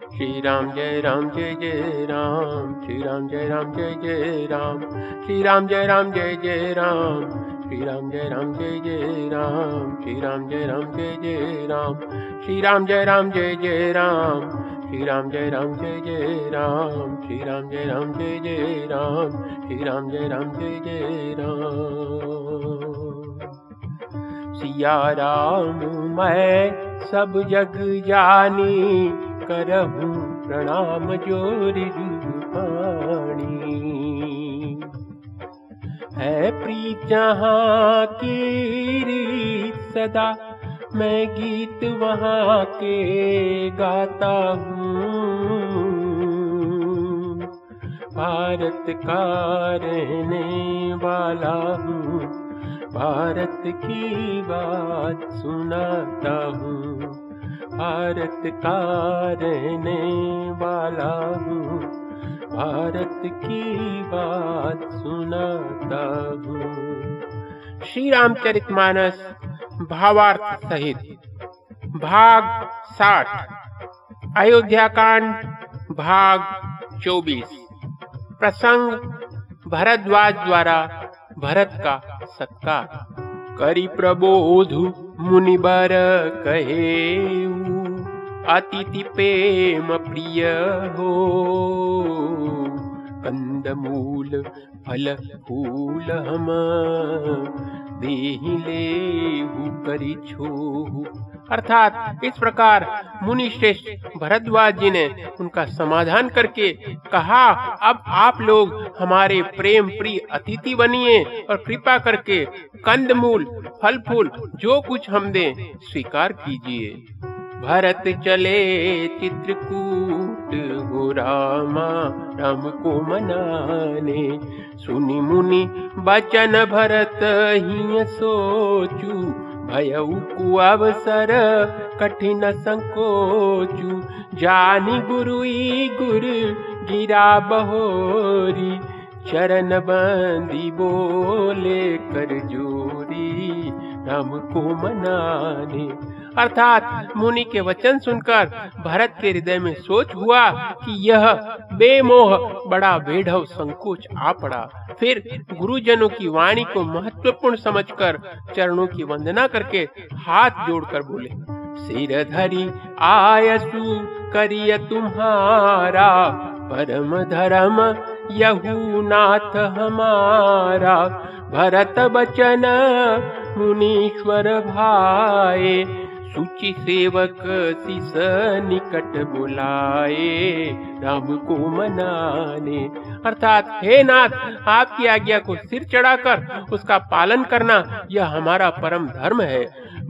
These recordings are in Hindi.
श्री राम जय राम, जय जय राम। श्री राम जय राम, जय जय राम। श्री राम जय राम, जय जय राम। श्री राम जय राम, जय जय राम। श्री राम जय राम, जय जय राम। श्री राम जय राम, जय जय राम। श्री राम जय राम, जय जय राम। श्री राम जय राम, जय जय राम। श्री राम जय राम, जय जय राम। सिया राम, मैं सब जग जानी। करहूँ प्रणाम जोरी है प्रीत जहाँ की सदा मैं गीत वहाँ के गाता हूँ। भारत का रहने वाला हूँ भारत की बात सुनाता हूँ भारत का रहने वाला हूँ। भारत की बात सुनाता हूँ। श्री रामचरित मानस भावार्थ सहित भाग साठ अयोध्या कांड भाग चौबीस, प्रसंग भरद्वाज द्वारा भरत का सत्कार। करी प्रबोध मुनि बर कहे अतिथि प्रेम प्रिय हो। कंद मूल फल, फूल हम देहि ले करी अर्थात इस प्रकार मुनि श्रेष्ठ भरद्वाज जी ने उनका समाधान करके कहा, अब आप लोग हमारे प्रेम प्रिय अतिथि बनिए और कृपा करके कंदमूल, फल, फूल, जो कुछ हम दें, स्वीकार कीजिए। भरत चले चित्रकूट हो रामा को मनाने सुनी मुनि बचन भरत ही सोचू भयऊ अवसर कठिन संकोचू। जानी गुरु गुरु गिरा बहोरी चरण बंदी बोले कर जोरी राम को मनाने अर्थात मुनि के वचन सुनकर भरत के हृदय में सोच हुआ कि यह बेमोह बड़ा बेढव संकोच आ पड़ा। फिर गुरुजनों की वाणी को महत्वपूर्ण समझकर चरणों की वंदना करके हाथ जोड़कर बोले, सिर धरी आयसु करिय तुम्हारा, परम धर्म यहू नाथ हमारा। भरत बचन मुनीश्वर भाई सूची सेवक सिस निकट बुलाए, राम को मनाने। अर्थात, हे नाथ, आपकी आज्ञा को सिर चढ़ाकर उसका पालन करना, यह हमारा परम धर्म है।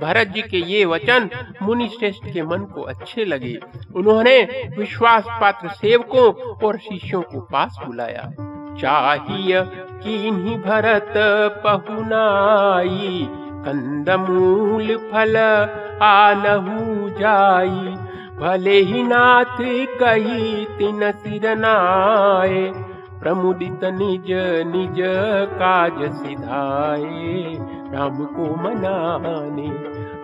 भरत जी के ये वचन मुनि श्रेष्ठ के मन को अच्छे लगे। उन्होंने विश्वास पात्र सेवकों और शिष्यों को पास बुलाया। चाहिए कि भरत पहुनाई। आनहु जाई। भले ही नाथ कही तिन सिरनाए प्रमुदित निज निज काज सिधाए राम को मनाने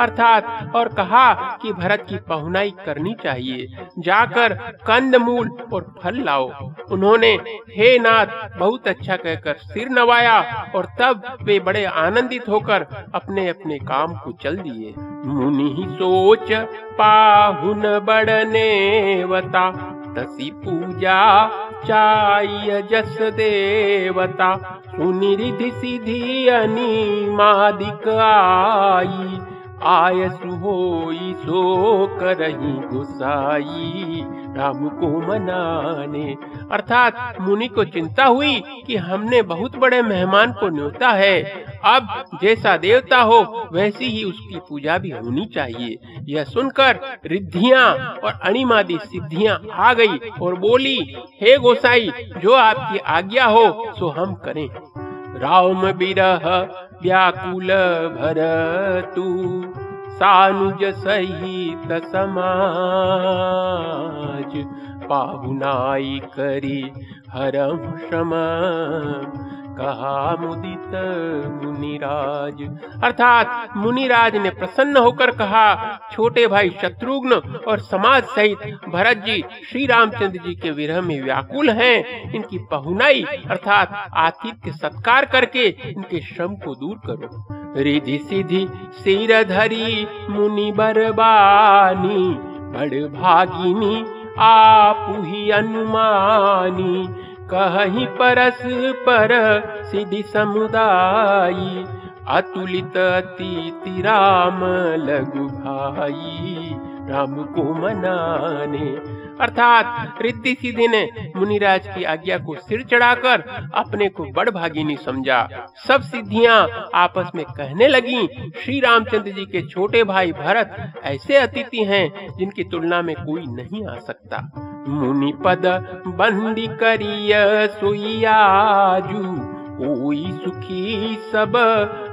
अर्थात, और कहा कि भरत की पहुनाई करनी चाहिए। जाकर कंद मूल और फल लाओ। उन्होंने, हे नाथ, बहुत अच्छा कहकर सिर नवाया, और तब वे बड़े आनंदित होकर अपने अपने काम को चल दिए। मुनि सोच, पाहुन बड़ने वता, तसी पूजा चाय जस देवता। सुनिधि सिधि अनिमादिक आई आय सुहोई सो करही गुसाई, राम को मनाने। अर्थात मुनि को चिंता हुई कि हमने बहुत बड़े मेहमान को न्योता है। अब जैसा देवता हो, वैसी ही उसकी पूजा भी होनी चाहिए। यह सुनकर रिद्धियाँ और अणिमादी सिद्धियाँ आ गई और बोली, हे गोसाई, जो आपकी आज्ञा हो, सो हम करें। राम बिरह व्याकुल भर तू सानुज सहित समाज पाहुनाई करी हरम श्रम कहा मुदित मुनिराज। अर्थात मुनिराज ने प्रसन्न होकर कहा, छोटे भाई शत्रुघ्न और समाज सहित भरत जी श्री रामचंद्र जी के विरह में व्याकुल हैं। इनकी पहुनाई अर्थात आतिथ्य सत्कार करके इनके श्रम को दूर करो। रिधि सिद्धि सिर धरी मुनि बरबानी, बड़ भागिनी, आप ही अनुमानी। कहीं परस पर सिद्धि समुदायी, अतुलित अति राम लघु भाई। राम को मनाने, अर्थात रिद्धि सिद्धि ने मुनिराज की आज्ञा को सिर चढ़ाकर अपने को बड़ भागिनी समझा। सब सिद्धियाँ आपस में कहने लगी, श्री रामचंद्र जी के छोटे भाई भरत ऐसे अतिथि हैं जिनकी तुलना में कोई नहीं आ सकता। मुनि पद बंदी करिय सुयाजू कोई सुखी सब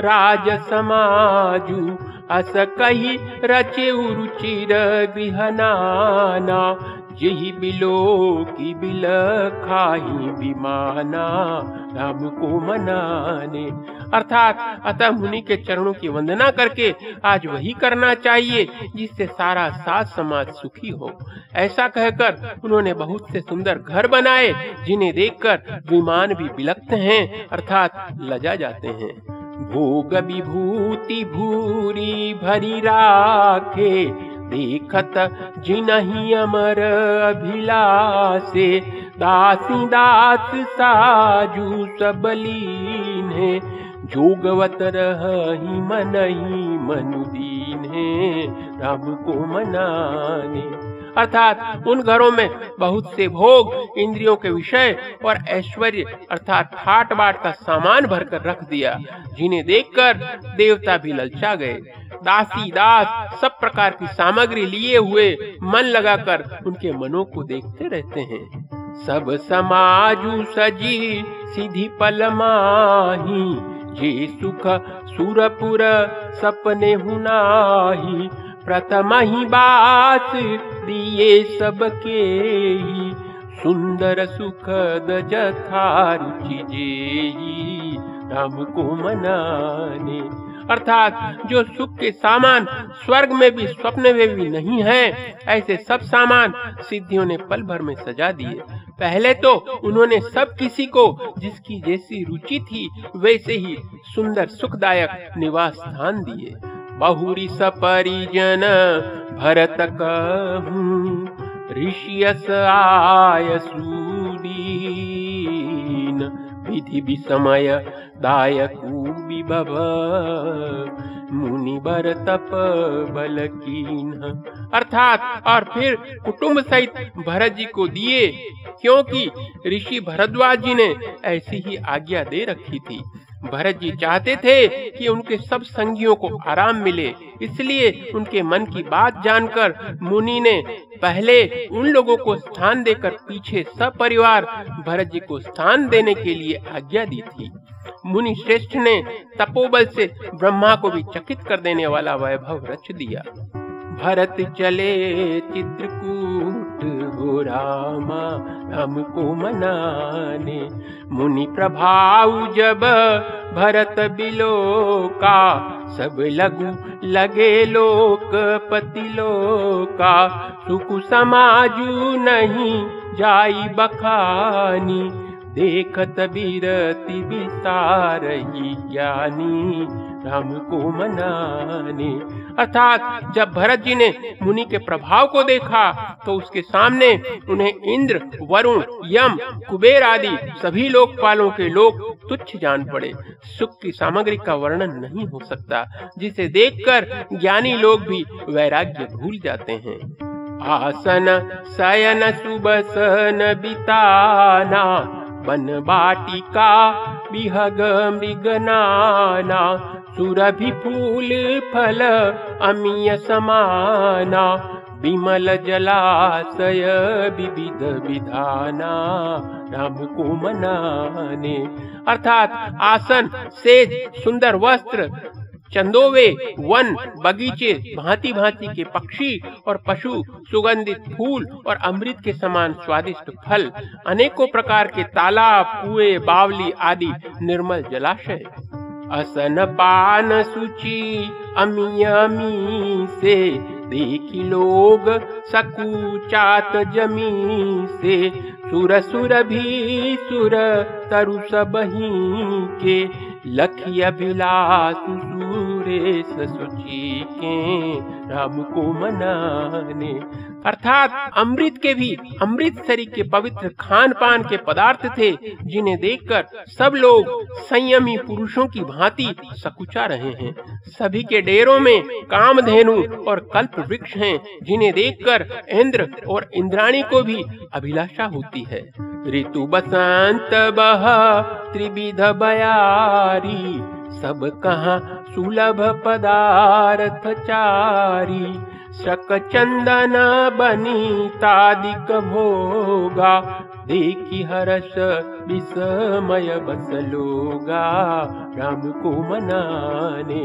राज समाजू। अस कही रचे रुचिर गृह नाना यही बिलो की बिल खाही बिमाना राम को मनाने। अर्थात अतः मुनि के चरणों की वंदना करके आज वही करना चाहिए जिससे सारा सात समाज सुखी हो। ऐसा कहकर उन्होंने बहुत से सुंदर घर बनाए, जिन्हें देखकर विमान भी बिलकते हैं, अर्थात लजा जाते हैं। भोग विभूति भूरी भरी राखे देखत जिनहि अमर अभिलाषे। दासी दास साजू सबलीन है जोगवत रही मन ही मनुदीन है राम को मनाने अर्थात उन घरों में बहुत से भोग, इंद्रियों के विषय और ऐश्वर्य, अर्थात ठाट बाट का सामान भरकर रख दिया, जिन्हें देखकर देवता भी ललचा गए। दासी, दास सब प्रकार की सामग्री लिए हुए मन लगाकर उनके मनों को देखते रहते हैं। सब समाजु सजी सीधी पल माही, जे सुख सुरपुर सपने हुनाही प्रथम ही बात दिए सबके ही, सुंदर सुखद जथा रुचि जेही राम को मनाने। अर्थात जो सुख के सामान स्वर्ग में भी, स्वप्न में भी नहीं है, ऐसे सब सामान सिद्धियों ने पल भर में सजा दिए। पहले तो उन्होंने सब किसी को जिसकी जैसी रुचि थी, वैसे ही सुंदर सुखदायक निवास स्थान दिए। बहुरी सपरिजन भरत ऋषियस आय सूदीन, विधि विसमय दायकू विभव मुनि बर तप बल अर्थात, और फिर कुटुंब सहित भरत जी को दिए, क्योंकि ऋषि भरद्वाज जी ने ऐसी ही आज्ञा दे रखी थी। भरत जी चाहते थे कि उनके सब संगियों को आराम मिले। इसलिए उनके मन की बात जानकर मुनि ने पहले उन लोगों को स्थान देकर पीछे सब परिवार भरत जी को स्थान देने के लिए आज्ञा दी थी। मुनि श्रेष्ठ ने तपोबल से ब्रह्मा को भी चकित कर देने वाला वैभव रच दिया। भरत चले चित्रकूट हो रामा हमको मनाने। मुनि प्रभाव जब भरत बिलो का सब लगू लगे लोक पति लोका सुख समाजू नहीं जाई बखानी देखत बिरति विसार ही ज्ञानी राम को मनाने अर्थात जब भरत जी ने मुनि के प्रभाव को देखा तो उसके सामने उन्हें इंद्र, वरुण, यम, कुबेर आदि सभी लोकपालों के लोग तुच्छ जान पड़े। सुख की सामग्री का वर्णन नहीं हो सकता, जिसे देखकर ज्ञानी लोग भी वैराग्य भूल जाते हैं। आसन, शयन सुबसन बिताना बन बाटिका बिहग मृगनाना सुरभि फूल फल अमीय समाना, विमल जलाशय विविध विधाना, राम को मनाने। अर्थात आसन, सेज, सुंदर वस्त्र, चंदोवे, वन, बगीचे, भांति भांति के पक्षी और पशु, सुगंधित फूल और अमृत के समान स्वादिष्ट फल, अनेकों प्रकार के तालाब, कुएँ, बावली आदि निर्मल जलाशय। असन पान सूची अमी अमी से देखी लोग सकूचात जमी से। सुर सुर भी सुर तरु सबही के अभिलाष सुरेश सुची के राम को मनाने। अर्थात अमृत के भी अमृत शरीर के पवित्र खान पान के पदार्थ थे, जिन्हें देखकर सब लोग संयमी पुरुषों की भांति सकुचा रहे हैं। सभी के डेरों में कामधेनु और कल्प वृक्ष हैं, जिन्हें देखकर इंद्र और इंद्राणी को भी अभिलाषा होती है। ऋतु बसंत बहा, त्रिविध बयारी सब कहा सुलभ पदार्थ चारी शक चंदन बनी तादिक भोगा। देखी हर्ष विस्मय बस लोगा राम को मनाने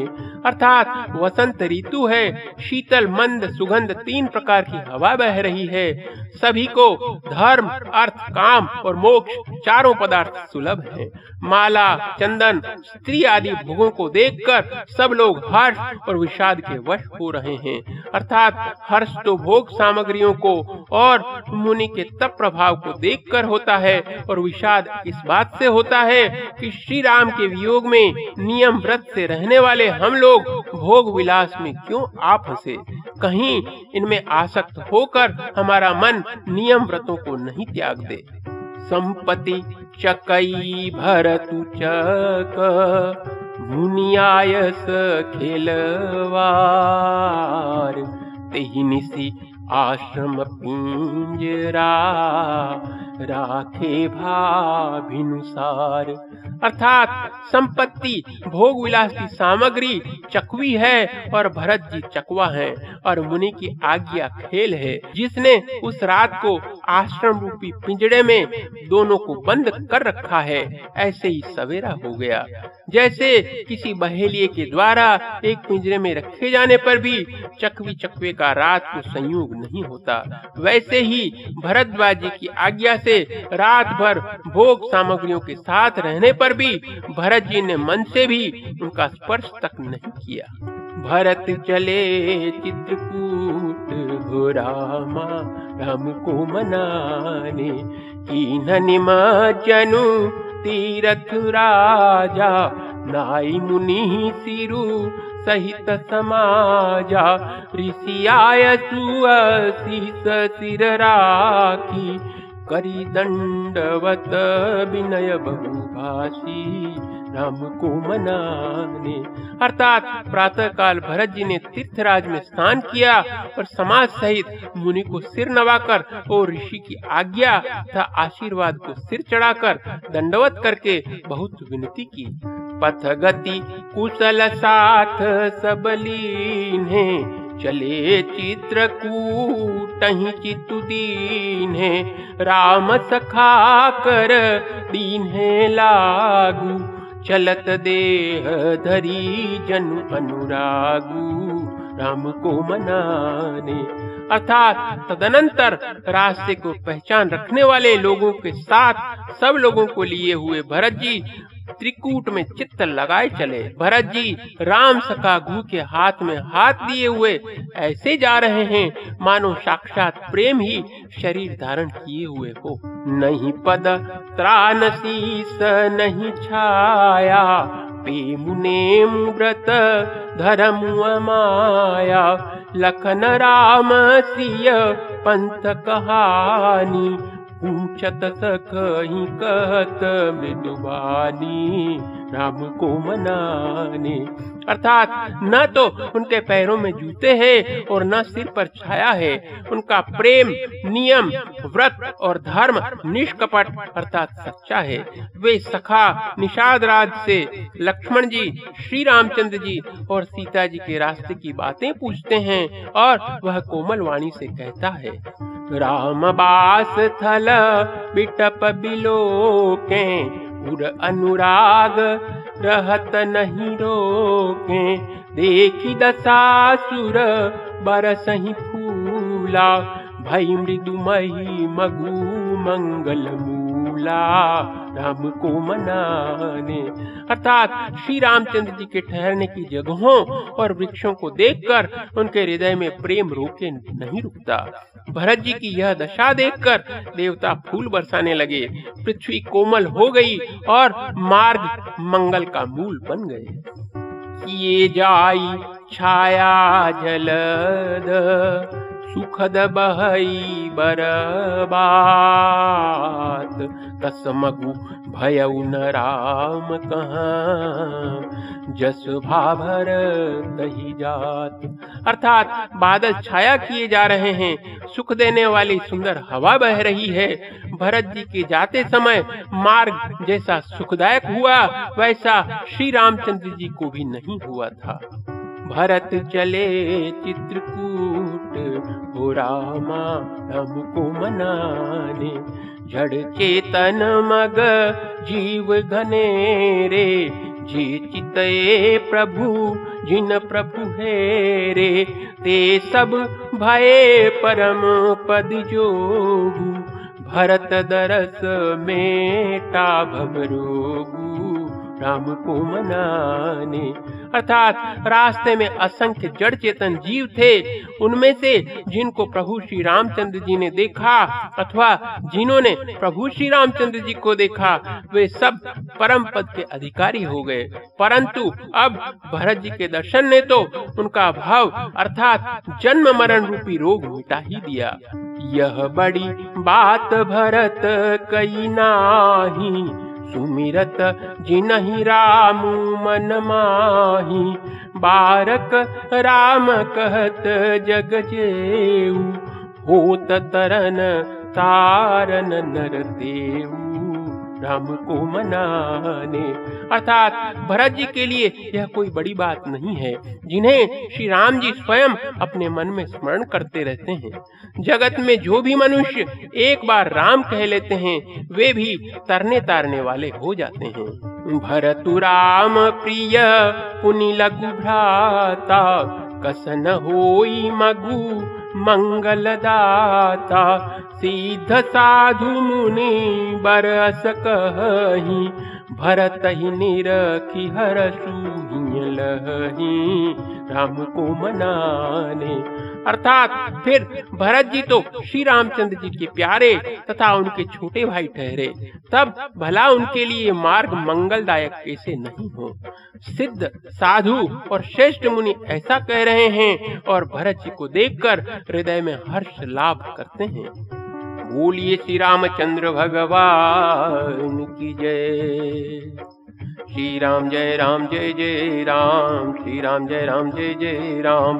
अर्थात वसंत ऋतु है, शीतल, मंद, सुगंध, तीन प्रकार की हवा बह रही है। सभी को धर्म, अर्थ, काम और मोक्ष चारों पदार्थ सुलभ है। माला, चंदन, स्त्री आदि भोगों को देखकर सब लोग हर्ष और विषाद के वश हो रहे हैं। अर्थात हर्ष तो भोग सामग्रियों को और मुनि के तप प्रभाव को देखकर होता है और विषाद इस बात से होता है कि श्री राम के वियोग में नियम व्रत से रहने वाले हम लोग भोग विलास में क्यों आप फंसे? कहीं इनमें आसक्त होकर हमारा मन नियम व्रतों को नहीं त्याग दे। संपत्ति चकई भरतु चक, मुनियायस खेलवार, तेहि निसी आश्रम पिंजरा राखे भाभिनुसार। अर्थात संपत्ति, भोग विलास की सामग्री चकवी है और भरत जी चकवा है और मुनि की आज्ञा खेल है। जिसने उस रात को आश्रम रूपी पिंजड़े में दोनों को बंद कर रखा है, ऐसे ही सवेरा हो गया। जैसे किसी बहेलिए के द्वारा एक पिंजरे में रखे जाने पर भी चकवी चकवे का रात को संयोग नहीं होता, वैसे ही भरद्वाज जी की आज्ञा से रात भर भोग सामग्रियों के साथ रहने पर भी भरत जी ने मन से भी उनका स्पर्श तक नहीं किया। भरत चले चित्रकूट रामा राम को मनाने की निमा जनु तीरथ राजा, नाई मुनि सिरु सहित समाजा, ऋषि आय सुअशीस सिर राखी करी दंडवत विनय बहुभाषी राम को मनाने अर्थात प्रातः काल भरत जी ने तीर्थराज में स्नान किया और समाज सहित मुनि को सिर नवाकर और ऋषि की आज्ञा तथा आशीर्वाद को सिर चढ़ाकर दंडवत करके बहुत विनती की। पथ गति कुशल साथ सबलीन है। चले चित्रकूट चितु दीन है। राम सखा कर दीन है लागू, चलत देह धरी जन अनुरागू। राम को मनाने, अर्थात तदनंतर रास्ते को पहचान रखने वाले लोगों के साथ सब लोगों को लिए हुए भरत जी त्रिकूट में चित्त लगाए चले। भरत जी, राम गु के हाथ में हाथ दिए हुए ऐसे जा रहे हैं, मानो साक्षात प्रेम ही शरीर धारण किए हुए हो। नहीं पद, त्राण शीस नहीं छाया, पेमुने व्रत धर्म माया लखन राम सिय पंथ कहानी पूछत सकही कहत मृदुबानी राम को मनाने। अर्थात, न तो उनके पैरों में जूते हैं और न सिर पर छाया है। उनका प्रेम, नियम, व्रत और धर्म निष्कपट अर्थात सच्चा है। वे सखा निषाद राज से लक्ष्मण जी, श्री रामचंद्र जी और सीता जी के रास्ते की बातें पूछते हैं और वह कोमल वाणी से कहता है राम बास थल बिटप बिलो के उर अनुराग रहत नहीं रोके। देखी दशासुर बरसही फूला भई मृदुमही मगु मंगल मूला राम को मनाने। अर्थात श्री रामचंद्र जी के ठहरने की जगहों और वृक्षों को देखकर उनके हृदय में प्रेम रोके नहीं रुकता। भरत जी की यह दशा देखकर देवता फूल बरसाने लगे। पृथ्वी कोमल हो गई और मार्ग मंगल का मूल बन गए। ये जाई छाया जलद। सुखद बहई बरबात। तसमगु भय न राम कहाँ? जस भाभर दही जात। अर्थात बादल छाया किए जा रहे हैं। सुख देने वाली सुंदर हवा बह रही है। भरत जी के जाते समय मार्ग जैसा सुखदायक हुआ, वैसा श्री रामचंद्र जी को भी नहीं हुआ था। भरत चले चित्रकूट हमको मनाने। जड़ चेतन मग जीव घने रे जी चितए प्रभु जिन प्रभु है रे। ते सब भय परम पद जोगु भरत दरस मेटा भमरोगु राम को मनाने अर्थात रास्ते में असंख्य जड़ चेतन जीव थे। उनमें से जिनको प्रभु श्री रामचंद्र जी ने देखा अथवा जिन्होंने प्रभु श्री रामचंद्र जी को देखा, वे सब परम पद के अधिकारी हो गए। परंतु अब भरत जी के दर्शन ने तो उनका भाव अर्थात जन्म मरण रूपी रोग मिटा ही दिया। यह बड़ी बात भरत कई नाही। सुमिरत जिनहि राम मन माही। बारक राम कहत जग जेऊ। होत तरन तारन नर देऊ राम को मनाने। अर्थात भरत जी के लिए यह कोई बड़ी बात नहीं है। जिन्हें श्री राम जी स्वयं अपने मन में स्मरण करते रहते हैं। जगत में जो भी मनुष्य एक बार राम कह लेते हैं, वे भी तरने तारने वाले हो जाते हैं। भरतु राम प्रिय, पुनि लघु भ्राता कसन होई मगु दाता सिद्ध साधु मुनि बरस कही भरत ही निरखी राम को मनाने अर्थात फिर भरत जी तो श्री रामचंद्र जी के प्यारे तथा उनके छोटे भाई ठहरे। तब भला उनके लिए मार्ग मंगलदायक कैसे नहीं हो। सिद्ध, साधु और श्रेष्ठ मुनि ऐसा कह रहे हैं और भरत जी को देखकर हृदय में हर्ष लाभ करते हैं। बोलिए श्री रामचंद्र भगवान की जय। श्री राम जय राम, जय जय राम। श्री राम जय राम, जय जय राम।